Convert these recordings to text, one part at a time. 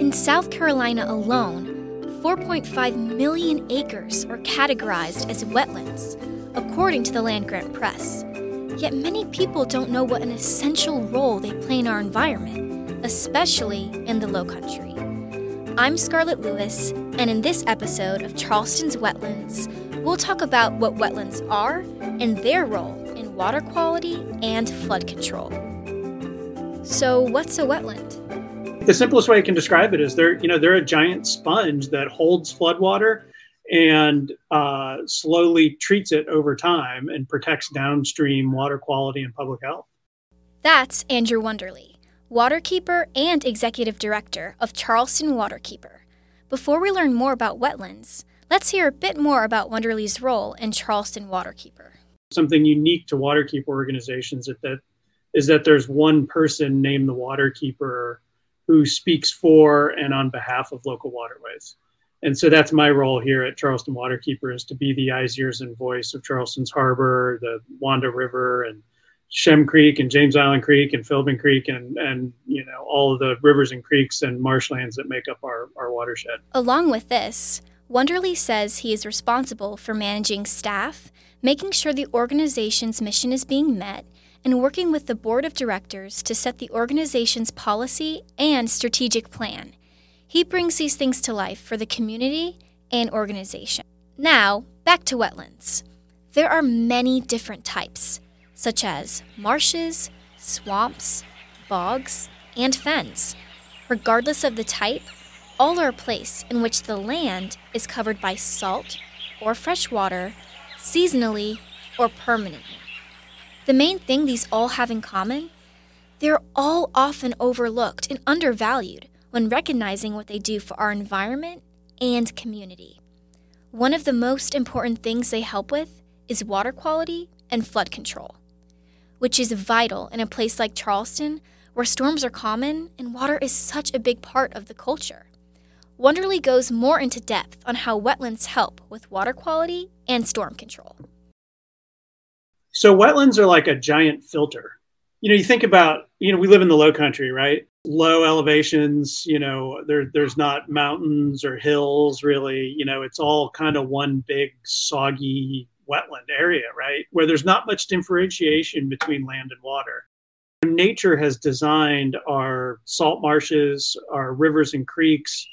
In South Carolina alone, 4.5 million acres are categorized as wetlands, according to the Land Grant Press. Yet many people don't know what an essential role they play in our environment, especially in the Low Country. I'm Scarlett Lewis, and in this episode of Charleston's Wetlands, we'll talk about what wetlands are and their role in water quality and flood control. So, what's a wetland? The simplest way I can describe it is they're, you know, they're a giant sponge that holds floodwater and uh, slowly treats it over time and protects downstream water quality and public health. That's Andrew Wonderly, waterkeeper and executive director of Charleston Waterkeeper. Before we learn more about wetlands, let's hear a bit more about Wonderly's role in Charleston Waterkeeper. Something unique to waterkeeper organizations is that is that there's one person named the waterkeeper who speaks for and on behalf of local waterways and so that's my role here at Charleston Waterkeeper is to be the eyes, ears, and voice of Charleston's harbor, the Wando River, and Shem Creek, and James Island Creek, and Filbin Creek, and and you know all of the rivers and creeks and marshlands that make up our, our watershed. Along with this, Wonderly says he is responsible for managing staff, making sure the organization's mission is being met, and working with the board of directors to set the organization's policy and strategic plan he brings these things to life for the community and organization. Now, back to wetlands. There are many different types, such as marshes, swamps, bogs, and fens. Regardless of the type, all are a place in which the land is covered by salt or fresh water, seasonally or permanently. The main thing these all have in common they're all often overlooked and undervalued when recognizing what they do for our environment and community. One of the most important things they help with is water quality and flood control, which is vital in a place like Charleston where storms are common and water is such a big part of the culture. Wonderly goes more into depth on how wetlands help with water quality and storm control. So, wetlands are like a giant filter. You know, you think about, you know, we live in the low country, right? low elevations you know there there's not mountains or hills really you know it's all kind of one big soggy wetland area right where there's not much differentiation between land and water nature has designed our salt marshes our rivers and creeks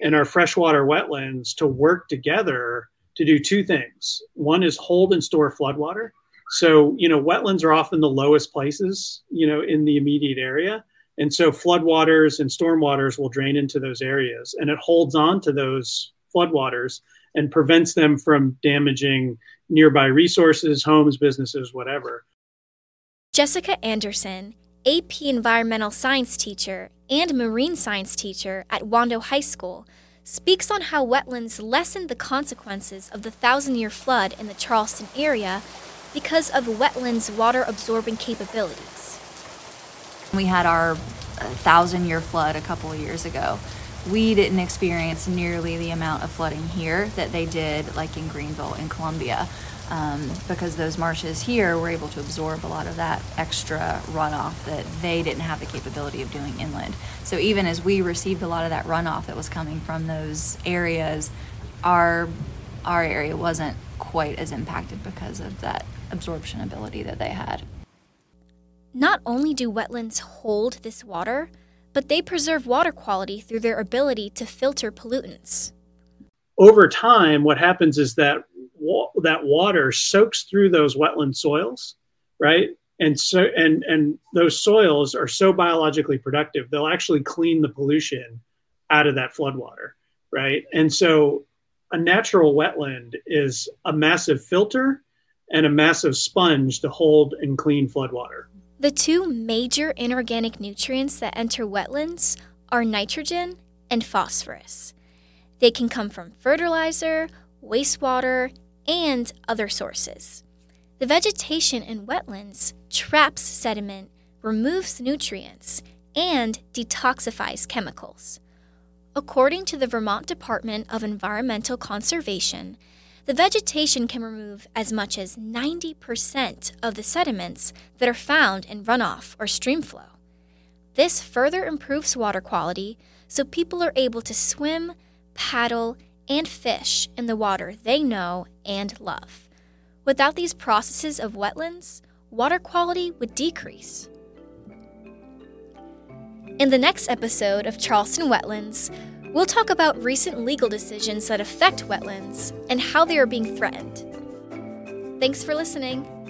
and our freshwater wetlands to work together to do two things one is hold and store floodwater so you know wetlands are often the lowest places you know in the immediate area and so floodwaters and stormwaters will drain into those areas and it holds on to those floodwaters and prevents them from damaging nearby resources, homes, businesses, whatever. Jessica Anderson, AP Environmental Science teacher and Marine Science teacher at Wando High School, speaks on how wetlands lessen the consequences of the thousand year flood in the Charleston area because of wetlands' water absorbing capabilities. We had our uh, thousand year flood a couple of years ago. We didn't experience nearly the amount of flooding here that they did, like in Greenville and Columbia, um, because those marshes here were able to absorb a lot of that extra runoff that they didn't have the capability of doing inland. So even as we received a lot of that runoff that was coming from those areas, our our area wasn't quite as impacted because of that absorption ability that they had. Not only do wetlands hold this water, but they preserve water quality through their ability to filter pollutants. Over time, what happens is that wa- that water soaks through those wetland soils, right? And so and and those soils are so biologically productive, they'll actually clean the pollution out of that floodwater, right? And so a natural wetland is a massive filter and a massive sponge to hold and clean floodwater. The two major inorganic nutrients that enter wetlands are nitrogen and phosphorus. They can come from fertilizer, wastewater, and other sources. The vegetation in wetlands traps sediment, removes nutrients, and detoxifies chemicals. According to the Vermont Department of Environmental Conservation, the vegetation can remove as much as 90% of the sediments that are found in runoff or stream flow. This further improves water quality so people are able to swim, paddle, and fish in the water they know and love. Without these processes of wetlands, water quality would decrease. In the next episode of Charleston Wetlands, we'll talk about recent legal decisions that affect wetlands and how they are being threatened. Thanks for listening.